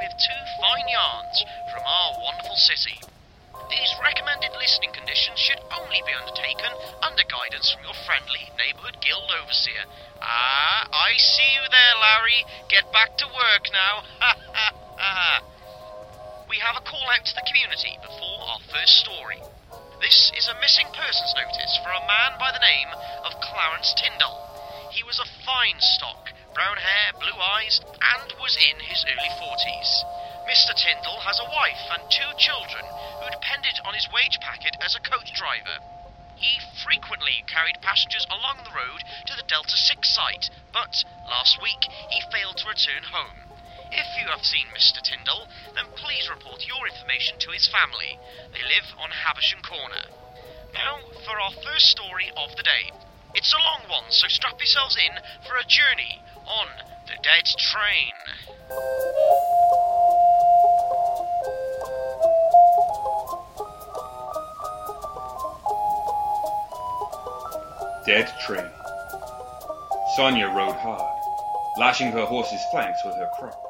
with two fine yarns from our wonderful city. These recommended listening conditions should only be undertaken under guidance from your friendly neighbourhood guild overseer. Ah, I see you there, Larry. Get back to work now. Ha ha ha. We have a call out to the community before our first story. This is a missing persons notice for a man by the name of Clarence Tyndall. He was a fine stock, brown hair, blue eyes, and was in his early forties. Mr. Tyndall has a wife and two children who depended on his wage packet as a coach driver. He frequently carried passengers along the road to the Delta 6 site, but last week he failed to return home. If you have seen Mr. Tyndall, then please report your information to his family. They live on Havisham Corner. Now, for our first story of the day. It's a long one, so strap yourselves in for a journey on the Dead Train. Dead train. Sonia rode hard, lashing her horse's flanks with her crop.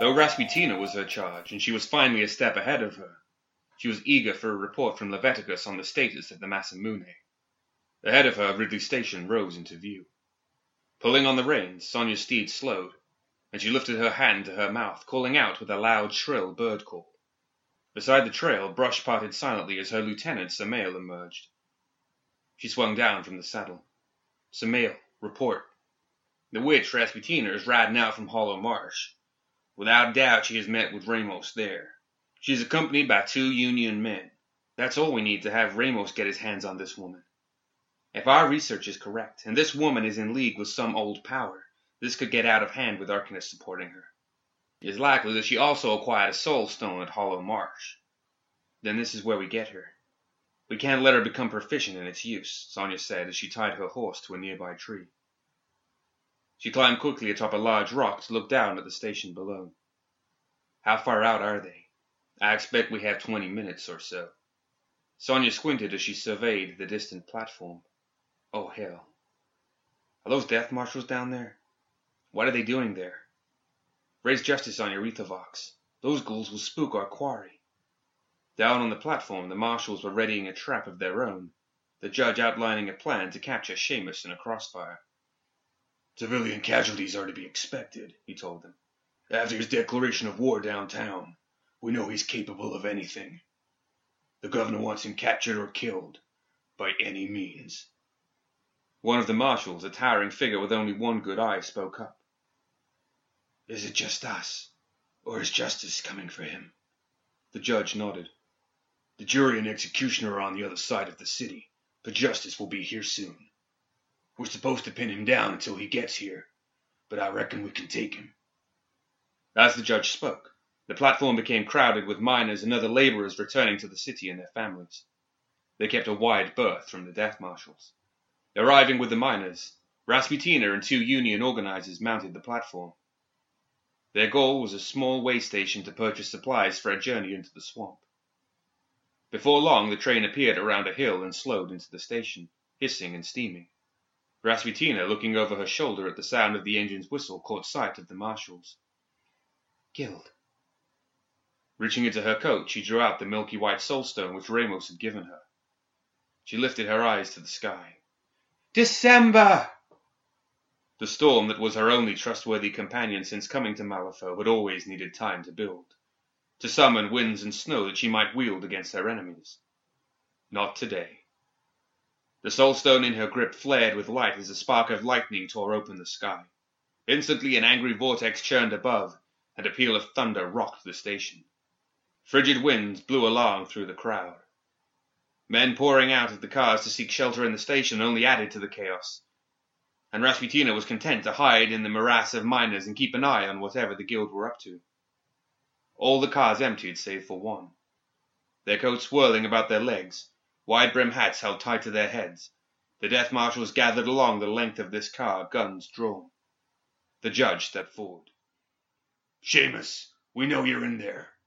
Though Rasputina was her charge, and she was finally a step ahead of her, she was eager for a report from Leveticus on the status of the Masamune. Ahead of her, Ridley Station rose into view. Pulling on the reins, Sonia's steed slowed, and she lifted her hand to her mouth, calling out with a loud, shrill bird call. Beside the trail, brush parted silently as her lieutenant, Samael, emerged. She swung down from the saddle. Samael, report. The witch, Rasputina, is riding out from Hollow Marsh. Without doubt, she has met with Ramos there. She is accompanied by two Union men. That's all we need to have Ramos get his hands on this woman. If our research is correct, and this woman is in league with some old power, this could get out of hand with Arcanist supporting her. It is likely that she also acquired a soul stone at Hollow Marsh. Then this is where we get her. We can't let her become proficient in its use, Sonia said as she tied her horse to a nearby tree. She climbed quickly atop a large rock to look down at the station below. How far out are they? I expect we have twenty minutes or so. Sonia squinted as she surveyed the distant platform. Oh, hell. Are those death marshals down there? What are they doing there? Raise justice on your Aethervox. Those ghouls will spook our quarry. Down on the platform, the marshals were readying a trap of their own, the judge outlining a plan to capture Seamus in a crossfire. Civilian casualties are to be expected, he told them. After his declaration of war downtown, we know he's capable of anything. The governor wants him captured or killed, by any means. One of the marshals, a towering figure with only one good eye, spoke up. Is it just us, or is justice coming for him? The judge nodded. The jury and executioner are on the other side of the city, but justice will be here soon. We're supposed to pin him down until he gets here, but I reckon we can take him. As the judge spoke, the platform became crowded with miners and other laborers returning to the city and their families. They kept a wide berth from the death marshals. Arriving with the miners, Rasputina and two union organizers mounted the platform. Their goal was a small way station to purchase supplies for a journey into the swamp. Before long, the train appeared around a hill and slowed into the station, hissing and steaming. Rasputina, looking over her shoulder at the sound of the engine's whistle, caught sight of the marshals. Guild. Reaching into her coat, she drew out the milky white soulstone which Ramos had given her. She lifted her eyes to the sky. December! The storm that was her only trustworthy companion since coming to Malifaux had always needed time to build, to summon winds and snow that she might wield against her enemies. Not today. The soulstone in her grip flared with light as a spark of lightning tore open the sky. Instantly an angry vortex churned above, and a peal of thunder rocked the station. Frigid winds blew along through the crowd. Men pouring out of the cars to seek shelter in the station only added to the chaos, and Rasputina was content to hide in the morass of miners and keep an eye on whatever the guild were up to. All the cars emptied save for one. Their coats swirling about their legs, wide brim hats held tight to their heads, the death marshals gathered along the length of this car, guns drawn. The judge stepped forward. Seamus, we know you're in there.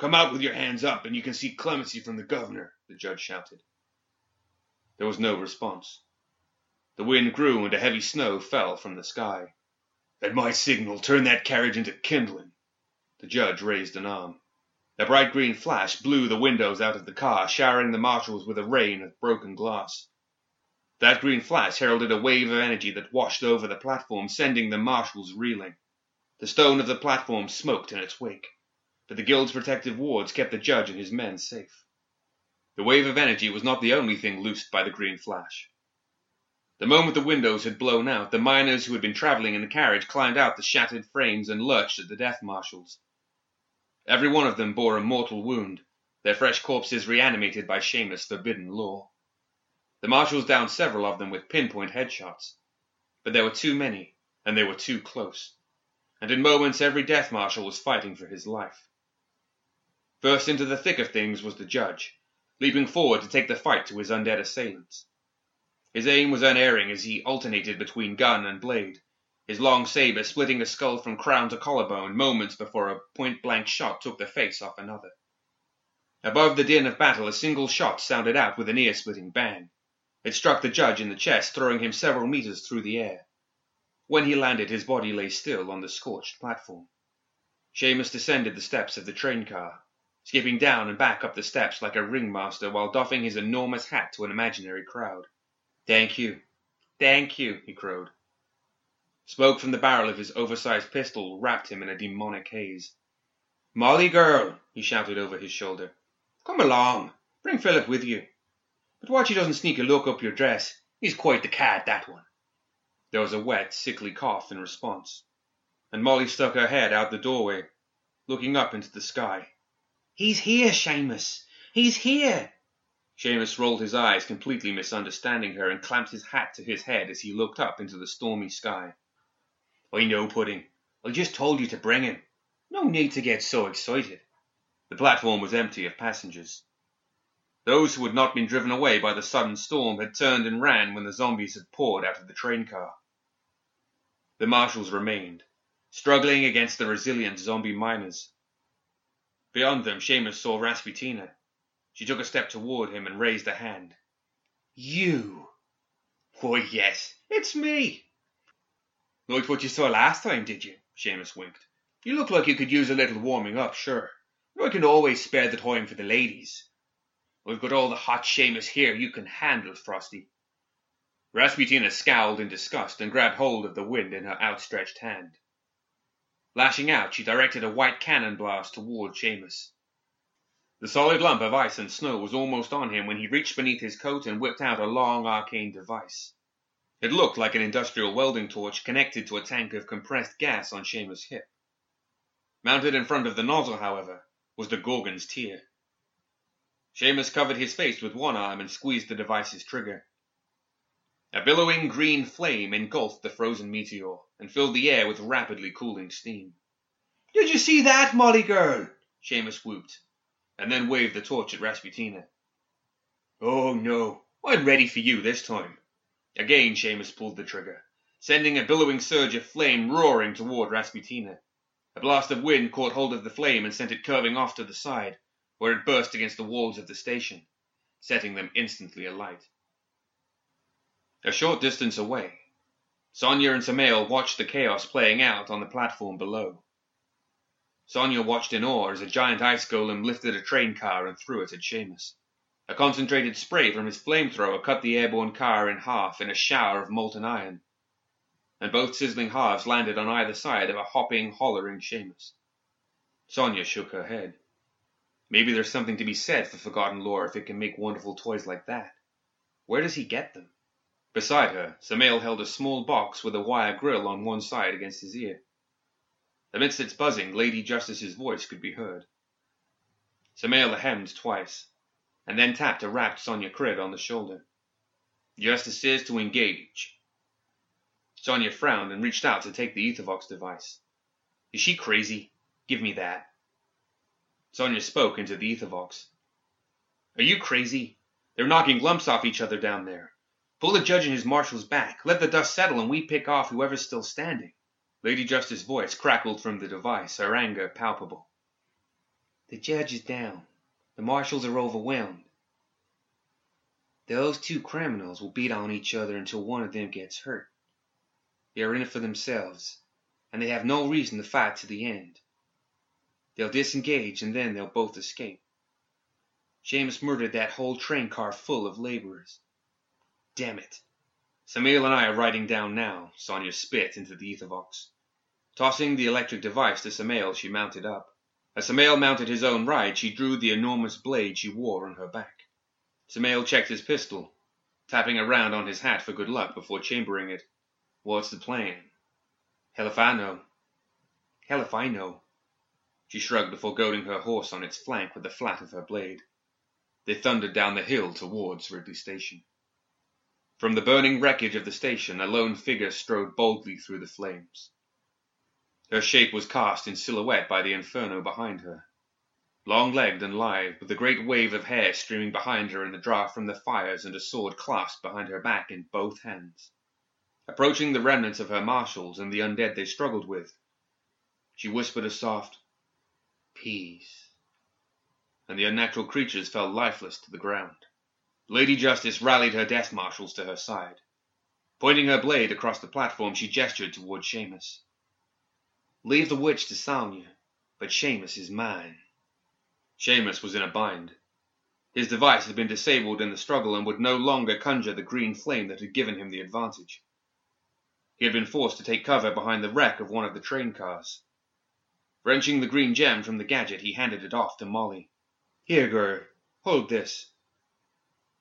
Come out with your hands up and you can seek clemency from the governor, the judge shouted. There was no response. The wind grew and a heavy snow fell from the sky. At my signal, turn that carriage into kindling. The judge raised an arm. A bright green flash blew the windows out of the car, showering the marshals with a rain of broken glass. That green flash heralded a wave of energy that washed over the platform, sending the marshals reeling. The stone of the platform smoked in its wake, but the guild's protective wards kept the judge and his men safe. The wave of energy was not the only thing loosed by the green flash. The moment the windows had blown out, the miners who had been traveling in the carriage climbed out the shattered frames and lurched at the death marshals. Every one of them bore a mortal wound, their fresh corpses reanimated by Seamus' forbidden law. The marshals downed several of them with pinpoint headshots. But there were too many, and they were too close. And in moments every death marshal was fighting for his life. First into the thick of things was the judge, leaping forward to take the fight to his undead assailants. His aim was unerring as he alternated between gun and blade, his long saber splitting the skull from crown to collarbone moments before a point-blank shot took the face off another. Above the din of battle a single shot sounded out with an ear-splitting bang. It struck the judge in the chest, throwing him several meters through the air. When he landed, his body lay still on the scorched platform. Seamus descended the steps of the train car, skipping down and back up the steps like a ringmaster while doffing his enormous hat to an imaginary crowd. Thank you. Thank you, he crowed. Smoke from the barrel of his oversized pistol wrapped him in a demonic haze. Molly girl, he shouted over his shoulder. Come along. Bring Philip with you. But watch he doesn't sneak a look up your dress. He's quite the cat, that one. There was a wet, sickly cough in response, and Molly stuck her head out the doorway, looking up into the sky. He's here, Seamus. He's here. Seamus rolled his eyes, completely misunderstanding her, and clamped his hat to his head as he looked up into the stormy sky. I know, Pudding. I just told you to bring him. No need to get so excited. The platform was empty of passengers. Those who had not been driven away by the sudden storm had turned and ran when the zombies had poured out of the train car. The marshals remained, struggling against the resilient zombie miners. Beyond them, Seamus saw Rasputina. She took a step toward him and raised a hand. You! Why, yes, it's me! Liked what you saw last time, did you? Seamus winked. You look like you could use a little warming up, sure. I can always spare the time for the ladies. We've got all the hot Seamus here you can handle, Frosty. Rasputina scowled in disgust and grabbed hold of the wind in her outstretched hand. Lashing out, she directed a white cannon blast toward Seamus. The solid lump of ice and snow was almost on him when he reached beneath his coat and whipped out a long arcane device. It looked like an industrial welding torch connected to a tank of compressed gas on Seamus' hip. Mounted in front of the nozzle, however, was the Gorgon's tear. Seamus covered his face with one arm and squeezed the device's trigger. A billowing green flame engulfed the frozen meteor and filled the air with rapidly cooling steam. Did you see that, Molly girl? Seamus whooped, and then waved the torch at Rasputina. Oh no, I'm ready for you this time. Again Seamus pulled the trigger, sending a billowing surge of flame roaring toward Rasputina. A blast of wind caught hold of the flame and sent it curving off to the side, where it burst against the walls of the station, setting them instantly alight. A short distance away, Sonia and Samael watched the chaos playing out on the platform below. Sonia watched in awe as a giant ice golem lifted a train car and threw it at Seamus. A concentrated spray from his flamethrower cut the airborne car in half in a shower of molten iron, and both sizzling halves landed on either side of a hopping, hollering Seamus. Sonia shook her head. Maybe there's something to be said for forgotten lore if it can make wonderful toys like that. Where does he get them? Beside her, Samael held a small box with a wire grill on one side against his ear. Amidst its buzzing, Lady Justice's voice could be heard. Samael hemmed twice, and then tapped a rapt Sonia Criid on the shoulder. Justice is to engage. Sonia frowned and reached out to take the Aethervox device. Is she crazy? Give me that. Sonia spoke into the Aethervox. Are you crazy? They're knocking lumps off each other down there. Pull the judge and his marshals back. Let the dust settle and we pick off whoever's still standing. Lady Justice's voice crackled from the device, her anger palpable. The judge is down. The marshals are overwhelmed. Those two criminals will beat on each other until one of them gets hurt. They are in it for themselves, and they have no reason to fight to the end. They'll disengage, and then they'll both escape. Seamus murdered that whole train car full of laborers. Damn it. Samael and I are riding down now, Sonia spit into the aethervox. Tossing the electric device to Samael, she mounted up. As Samael mounted his own ride, she drew the enormous blade she wore on her back. Samael checked his pistol, tapping around on his hat for good luck before chambering it. What's the plan? Hell if I know. Hell if I know. She shrugged before goading her horse on its flank with the flat of her blade. They thundered down the hill towards Ridley Station. From the burning wreckage of the station, a lone figure strode boldly through the flames. Her shape was cast in silhouette by the inferno behind her long legged and lithe, with a great wave of hair streaming behind her in the draught from the fires and a sword clasped behind her back in both hands. Approaching the remnants of her marshals and the undead they struggled with, she whispered a soft, Peace. And the unnatural creatures fell lifeless to the ground. Lady Justice rallied her death marshals to her side. Pointing her blade across the platform, she gestured toward Seamus. Leave the witch to Sonia, but Seamus is mine. Seamus was in a bind. His device had been disabled in the struggle and would no longer conjure the green flame that had given him the advantage. He had been forced to take cover behind the wreck of one of the train cars. Wrenching the green gem from the gadget, he handed it off to Molly. Here, girl, hold this.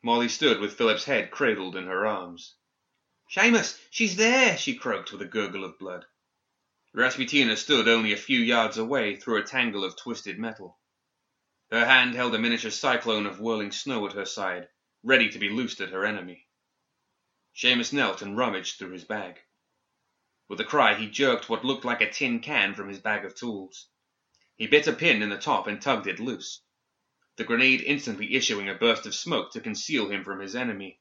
Molly stood with Philip's head cradled in her arms. Seamus, she's there, she croaked with a gurgle of blood. Rasputina stood only a few yards away through a tangle of twisted metal. Her hand held a miniature cyclone of whirling snow at her side, ready to be loosed at her enemy. Seamus knelt and rummaged through his bag. With a cry, he jerked what looked like a tin can from his bag of tools. He bit a pin in the top and tugged it loose, the grenade instantly issuing a burst of smoke to conceal him from his enemy.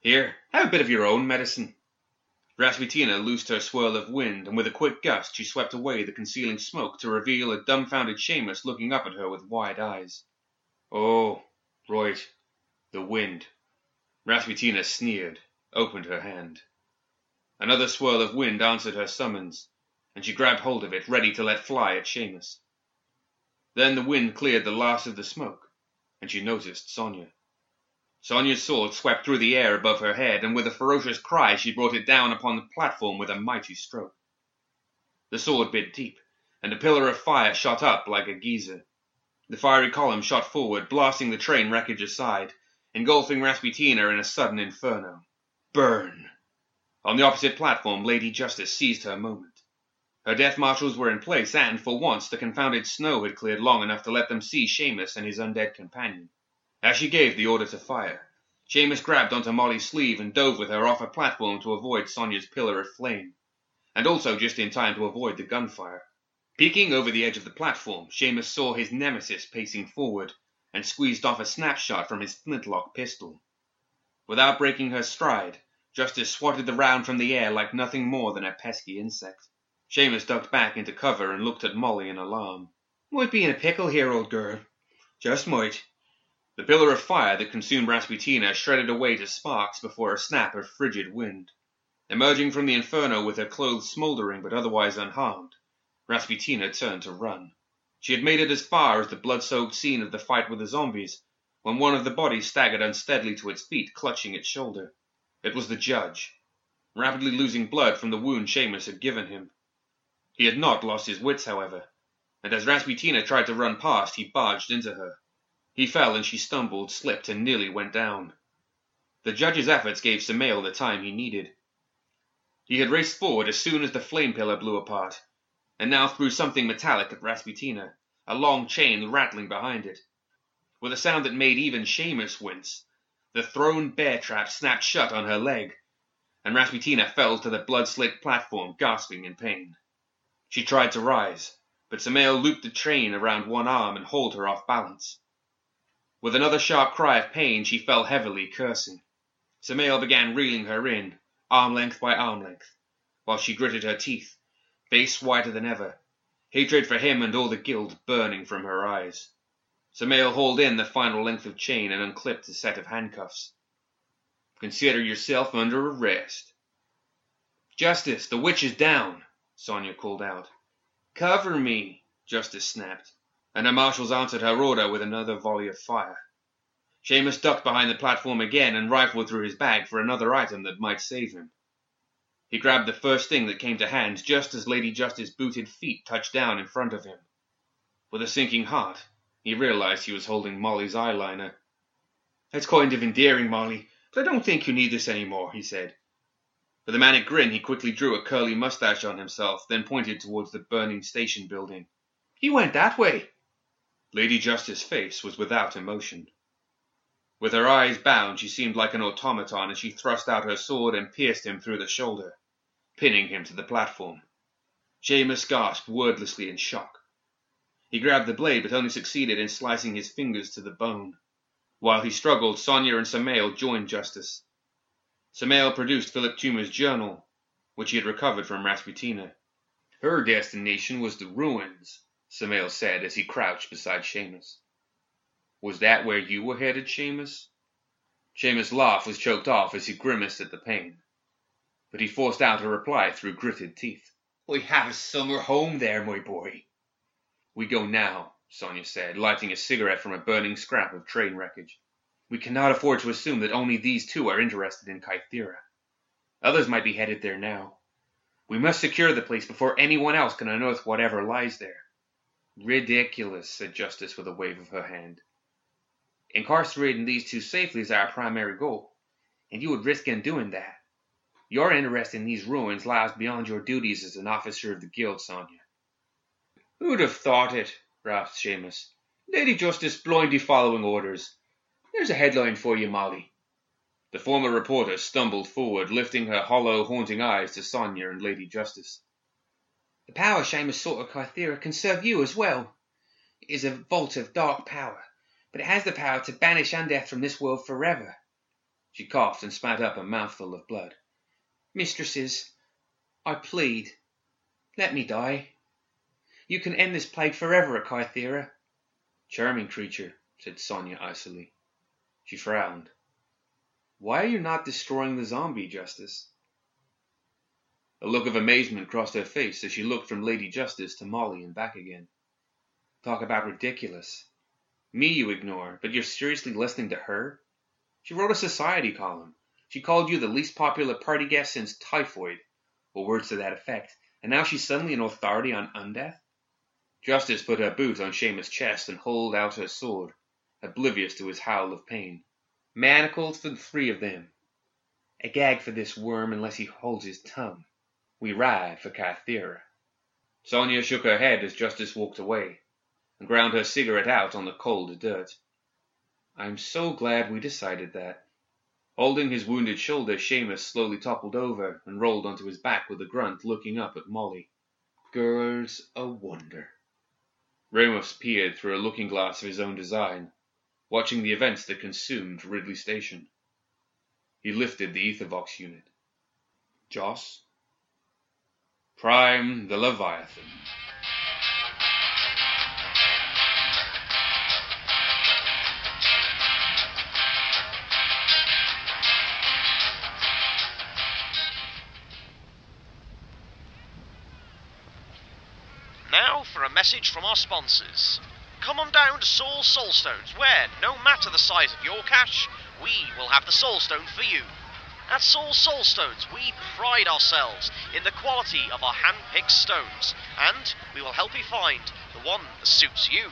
Here, have a bit of your own medicine. Rasputina loosed her swirl of wind, and with a quick gust she swept away the concealing smoke to reveal a dumbfounded Seamus looking up at her with wide eyes. Oh, right, the wind. Rasputina sneered, opened her hand. Another swirl of wind answered her summons, and she grabbed hold of it, ready to let fly at Seamus. Then the wind cleared the last of the smoke, and she noticed Sonia. Sonia's sword swept through the air above her head, and with a ferocious cry she brought it down upon the platform with a mighty stroke. The sword bit deep, and a pillar of fire shot up like a geyser. The fiery column shot forward, blasting the train wreckage aside, engulfing Rasputina in a sudden inferno. Burn! On the opposite platform, Lady Justice seized her moment. Her death marshals were in place, and, for once, the confounded snow had cleared long enough to let them see Seamus and his undead companion. As she gave the order to fire, Seamus grabbed onto Molly's sleeve and dove with her off a platform to avoid Sonia's pillar of flame, and also just in time to avoid the gunfire. Peeking over the edge of the platform, Seamus saw his nemesis pacing forward and squeezed off a snapshot from his flintlock pistol. Without breaking her stride, Justice swatted the round from the air like nothing more than a pesky insect. Seamus ducked back into cover and looked at Molly in alarm. Might be in a pickle here, old girl. Just might. The pillar of fire that consumed Rasputina shredded away to sparks before a snap of frigid wind. Emerging from the inferno with her clothes smoldering but otherwise unharmed, Rasputina turned to run. She had made it as far as the blood-soaked scene of the fight with the zombies, when one of the bodies staggered unsteadily to its feet, clutching its shoulder. It was the judge, rapidly losing blood from the wound Seamus had given him. He had not lost his wits, however, and as Rasputina tried to run past, he barged into her. He fell and she stumbled, slipped, and nearly went down. The judge's efforts gave Samael the time he needed. He had raced forward as soon as the flame pillar blew apart, and now threw something metallic at Rasputina, a long chain rattling behind it. with a sound that made even Seamus wince. The thrown bear trap snapped shut on her leg, and Rasputina fell to the blood-slicked platform, gasping in pain. She tried to rise, but Samael looped the chain around one arm and hauled her off balance. With another sharp cry of pain, she fell heavily, cursing. Samael began reeling her in, arm length by arm length, while she gritted her teeth, face whiter than ever, hatred for him and all the guild burning from her eyes. Samael hauled in the final length of chain and unclipped a set of handcuffs. Consider yourself under arrest. Justice, the witch is down, Sonia called out. Cover me, Justice snapped, and her marshals answered her order with another volley of fire. Seamus ducked behind the platform again and rifled through his bag for another item that might save him. He grabbed the first thing that came to hand just as Lady Justice's booted feet touched down in front of him. With a sinking heart, he realized he was holding Molly's eyeliner. That's kind of endearing, Molly, but I don't think you need this anymore, he said. With a manic grin, he quickly drew a curly mustache on himself, then pointed towards the burning station building. He went that way. Lady Justice's face was without emotion. With her eyes bound, she seemed like an automaton as she thrust out her sword and pierced him through the shoulder, pinning him to the platform. Seamus gasped wordlessly in shock. He grabbed the blade, but only succeeded in slicing his fingers to the bone. While he struggled, Sonia and Samael joined Justice. Samael produced Philip Toomer's journal, which he had recovered from Rasputina. Her destination was the ruins, Samael said as he crouched beside Seamus. Was that where you were headed, Seamus? Seamus' laugh was choked off as he grimaced at the pain. But he forced out a reply through gritted teeth. We have a summer home there, my boy. We go now, Sonia said, lighting a cigarette from a burning scrap of train wreckage. We cannot afford to assume that only these two are interested in Kythera. Others might be headed there now. We must secure the place before anyone else can unearth whatever lies there. Ridiculous, said Justice with a wave of her hand. Incarcerating these two safely is our primary goal, and you would risk in doing that. Your interest in these ruins lies beyond your duties as an officer of the guild, Sonia. Who'd have thought it? rasped Seamus. Lady Justice blindly following orders. There's a headline for you, Molly. The former reporter stumbled forward, lifting her hollow, haunting eyes to Sonia and Lady Justice. The power Seamus sought of Kythera can serve you as well. It is a vault of dark power, but it has the power to banish undeath from this world forever. She coughed and spat up a mouthful of blood. Mistresses, I plead, let me die. You can end this plague forever at Kythera. Charming creature, said Sonia icily. She frowned. Why are you not destroying the zombie, Justice? A look of amazement crossed her face as she looked from Lady Justice to Molly and back again. Talk about ridiculous. Me you ignore, but you're seriously listening to her? She wrote a society column. She called you the least popular party guest since typhoid, or words to that effect, and now she's suddenly an authority on undeath? Justice put her boot on Seamus' chest and hauled out her sword oblivious to his howl of pain. Manacles for the three of them. A gag for this worm unless he holds his tongue. We ride for Kythera. Sonia shook her head as Justice walked away, and ground her cigarette out on the cold dirt. I'm so glad we decided that. Holding his wounded shoulder, Seamus slowly toppled over and rolled onto his back with a grunt, looking up at Molly. Girls a wonder. Ramos peered through a looking glass of his own design watching the events that consumed Ridley Station. He lifted the Aethervox unit. Joss? Prime the Leviathan. Now for a message from our sponsors. Come on down to Soul Soulstones, where, no matter the size of your cash, we will have the Soulstone for you. At Soul Soulstones, we pride ourselves in the quality of our hand-picked stones, and we will help you find the one that suits you.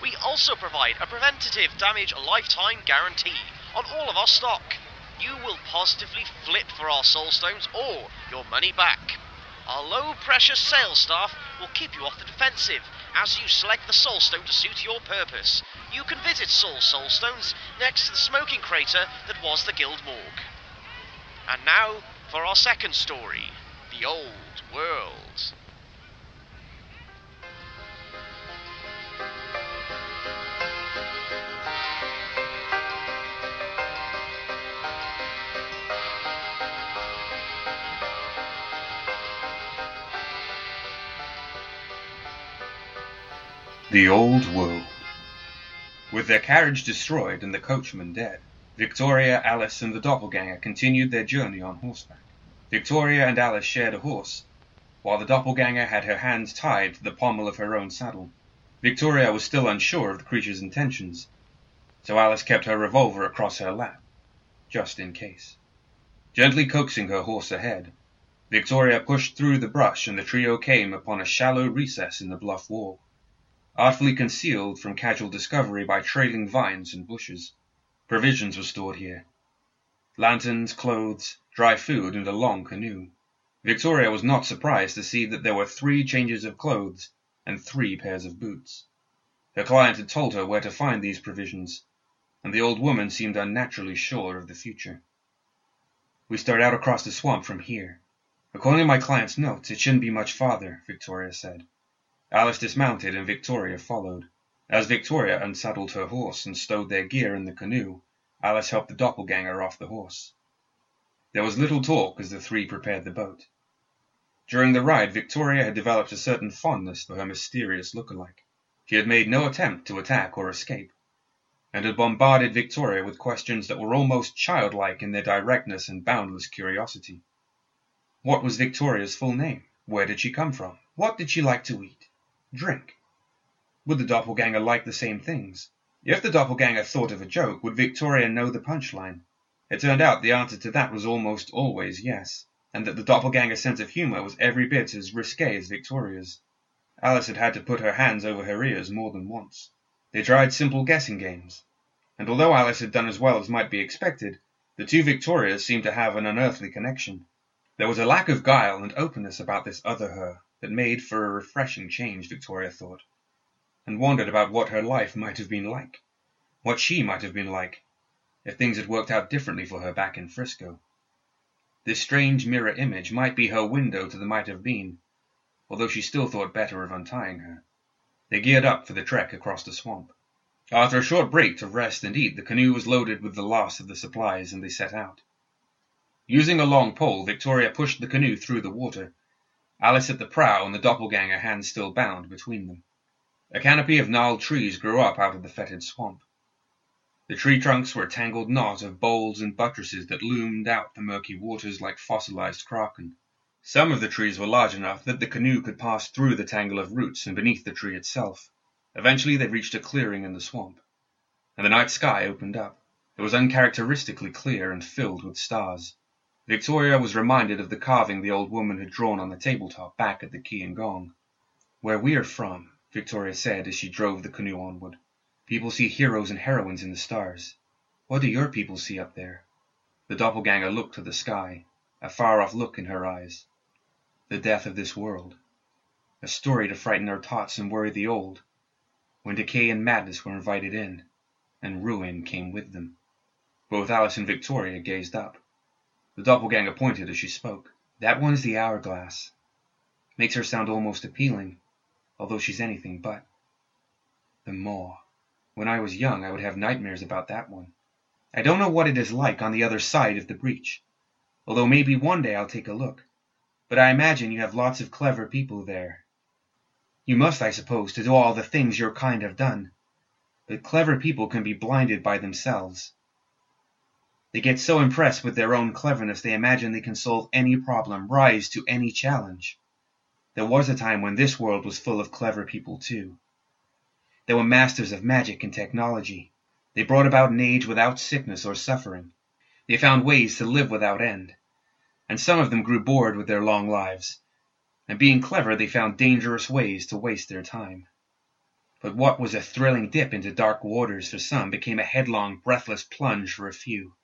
We also provide a preventative damage lifetime guarantee on all of our stock. You will positively flip for our Soulstones or your money back. Our low pressure sales staff will keep you off the defensive as you select the soulstone to suit your purpose. You can visit Soul Soulstones next to the smoking crater that was the Guild Morgue. And now for our second story The Old World. The Old World. With their carriage destroyed and the coachman dead, Victoria, Alice, and the doppelganger continued their journey on horseback. Victoria and Alice shared a horse, while the doppelganger had her hands tied to the pommel of her own saddle. Victoria was still unsure of the creature's intentions, so Alice kept her revolver across her lap, just in case. Gently coaxing her horse ahead, Victoria pushed through the brush and the trio came upon a shallow recess in the bluff wall artfully concealed from casual discovery by trailing vines and bushes. Provisions were stored here lanterns, clothes, dry food, and a long canoe. Victoria was not surprised to see that there were three changes of clothes and three pairs of boots. Her client had told her where to find these provisions, and the old woman seemed unnaturally sure of the future. We start out across the swamp from here. According to my client's notes, it shouldn't be much farther, Victoria said. Alice dismounted and Victoria followed. As Victoria unsaddled her horse and stowed their gear in the canoe, Alice helped the doppelganger off the horse. There was little talk as the three prepared the boat. During the ride, Victoria had developed a certain fondness for her mysterious look-alike. She had made no attempt to attack or escape, and had bombarded Victoria with questions that were almost childlike in their directness and boundless curiosity. What was Victoria's full name? Where did she come from? What did she like to eat? Drink. Would the doppelganger like the same things? If the doppelganger thought of a joke, would Victoria know the punchline? It turned out the answer to that was almost always yes, and that the doppelganger's sense of humor was every bit as risque as Victoria's. Alice had had to put her hands over her ears more than once. They tried simple guessing games, and although Alice had done as well as might be expected, the two Victorias seemed to have an unearthly connection. There was a lack of guile and openness about this other her that made for a refreshing change, Victoria thought, and wondered about what her life might have been like, what she might have been like, if things had worked out differently for her back in Frisco. This strange mirror image might be her window to the might have been, although she still thought better of untying her. They geared up for the trek across the swamp. After a short break to rest and eat, the canoe was loaded with the last of the supplies, and they set out. Using a long pole, Victoria pushed the canoe through the water, Alice at the prow and the doppelganger hands still bound between them. A canopy of gnarled trees grew up out of the fetid swamp. The tree trunks were a tangled knot of boles and buttresses that loomed out the murky waters like fossilized kraken. Some of the trees were large enough that the canoe could pass through the tangle of roots and beneath the tree itself. Eventually they reached a clearing in the swamp, and the night sky opened up. It was uncharacteristically clear and filled with stars. Victoria was reminded of the carving the old woman had drawn on the tabletop back at the Key and Gong. Where we are from, Victoria said as she drove the canoe onward, people see heroes and heroines in the stars. What do your people see up there? The doppelganger looked to the sky, a far-off look in her eyes. The death of this world. A story to frighten our tots and worry the old, when decay and madness were invited in, and ruin came with them. Both Alice and Victoria gazed up. The doppelganger pointed as she spoke. That one's the hourglass. Makes her sound almost appealing, although she's anything but. The maw. When I was young I would have nightmares about that one. I don't know what it is like on the other side of the breach, although maybe one day I'll take a look. But I imagine you have lots of clever people there. You must, I suppose, to do all the things your kind have done. But clever people can be blinded by themselves. They get so impressed with their own cleverness they imagine they can solve any problem, rise to any challenge. There was a time when this world was full of clever people too. They were masters of magic and technology. They brought about an age without sickness or suffering. They found ways to live without end. And some of them grew bored with their long lives. And being clever, they found dangerous ways to waste their time. But what was a thrilling dip into dark waters for some became a headlong, breathless plunge for a few.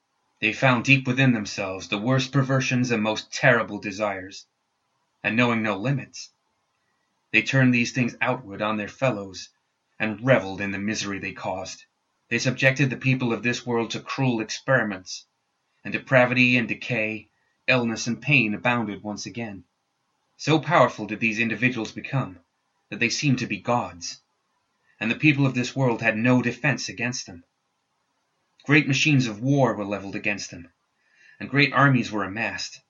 They found deep within themselves the worst perversions and most terrible desires, and knowing no limits, They turned these things outward on their fellows, and revelled in the misery they caused. They subjected the people of this world to cruel experiments, and depravity and decay, illness and pain abounded once again. So powerful did these individuals become that they seemed to be gods, and the people of this world had no defense against them. Great machines of war were leveled against them, and great armies were amassed,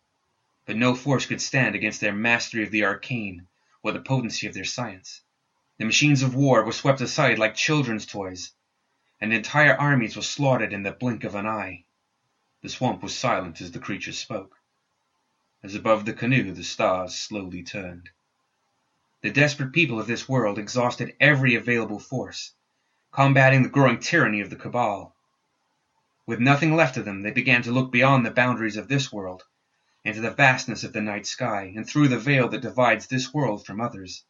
but no force could stand against their mastery of the arcane or the potency of their science. The machines of war were swept aside like children's toys, and entire armies were slaughtered in the blink of an eye. The swamp was silent as the creatures spoke. As above the canoe the stars slowly turned. The desperate people of this world exhausted every available force, combating the growing tyranny of the Cabal. With nothing left of them, they began to look beyond the boundaries of this world, into the vastness of the night sky, and through the veil that divides this world from others.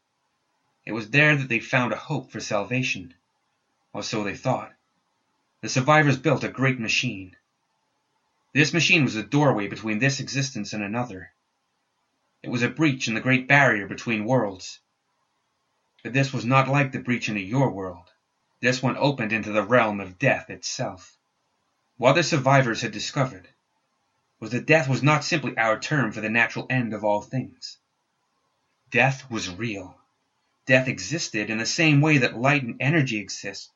It was there that they found a hope for salvation, or so they thought. The survivors built a great machine. This machine was a doorway between this existence and another. It was a breach in the great barrier between worlds. But this was not like the breach into your world. This one opened into the realm of death itself. What the survivors had discovered was that death was not simply our term for the natural end of all things. Death was real. Death existed in the same way that light and energy exist.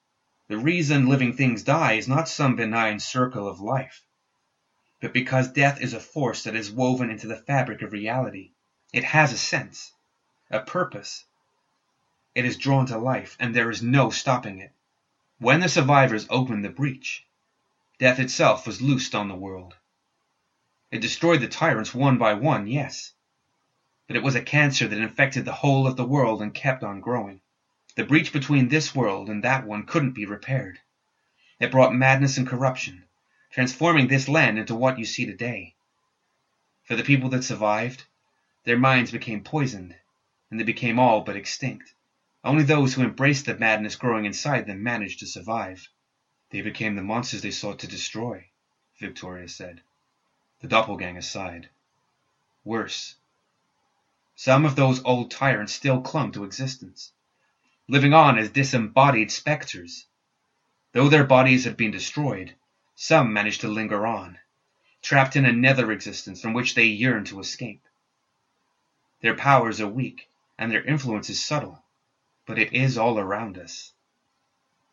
The reason living things die is not some benign circle of life, but because death is a force that is woven into the fabric of reality. It has a sense, a purpose. It is drawn to life, and there is no stopping it. When the survivors opened the breach, death itself was loosed on the world. It destroyed the tyrants one by one, yes, but it was a cancer that infected the whole of the world and kept on growing. The breach between this world and that one couldn't be repaired. It brought madness and corruption, transforming this land into what you see today. For the people that survived, their minds became poisoned, and they became all but extinct. Only those who embraced the madness growing inside them managed to survive. They became the monsters they sought to destroy, Victoria said. The doppelganger sighed. Worse. Some of those old tyrants still clung to existence, living on as disembodied specters. Though their bodies had been destroyed, some managed to linger on, trapped in a nether existence from which they yearned to escape. Their powers are weak, and their influence is subtle, but it is all around us,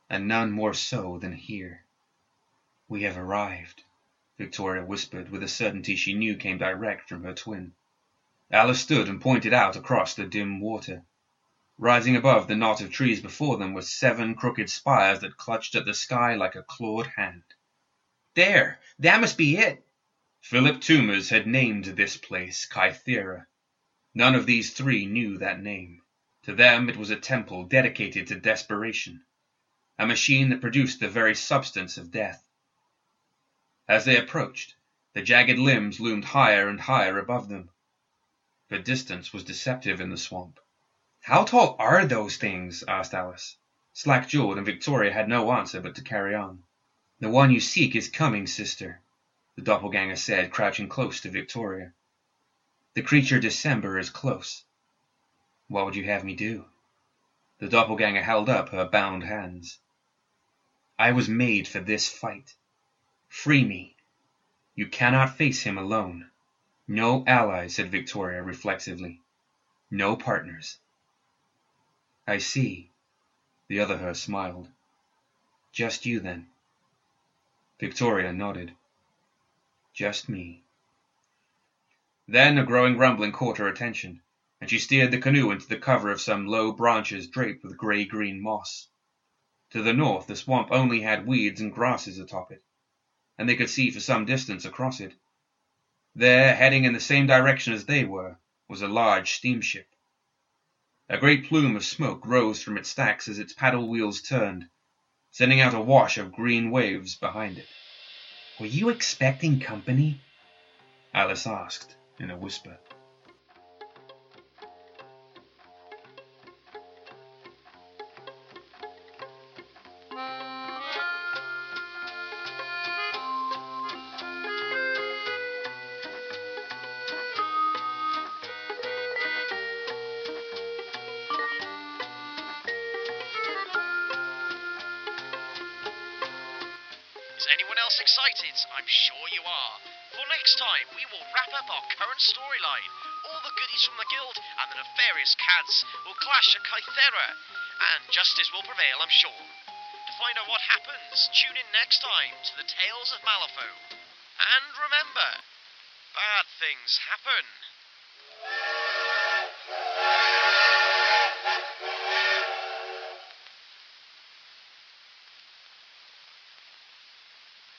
and none more so than here. We have arrived. Victoria whispered with a certainty she knew came direct from her twin. Alice stood and pointed out across the dim water. Rising above the knot of trees before them were seven crooked spires that clutched at the sky like a clawed hand. There! That must be it! Philip Toomers had named this place Kythera. None of these three knew that name. To them it was a temple dedicated to desperation, a machine that produced the very substance of death. As they approached, the jagged limbs loomed higher and higher above them. But distance was deceptive in the swamp. How tall are those things? asked Alice. Slack jawed, and Victoria had no answer but to carry on. The one you seek is coming, sister, the doppelganger said, crouching close to Victoria. The creature December is close. What would you have me do? The doppelganger held up her bound hands. I was made for this fight. Free me. You cannot face him alone. No allies, said Victoria reflexively. No partners. I see. The other her smiled. Just you, then. Victoria nodded. Just me. Then a growing rumbling caught her attention, and she steered the canoe into the cover of some low branches draped with grey-green moss. To the north the swamp only had weeds and grasses atop it and they could see for some distance across it. There, heading in the same direction as they were, was a large steamship. A great plume of smoke rose from its stacks as its paddle wheels turned, sending out a wash of green waves behind it. Were you expecting company? Alice asked in a whisper. Will clash at Kythera, and justice will prevail, I'm sure. To find out what happens, tune in next time to the Tales of Malifaux. And remember, bad things happen.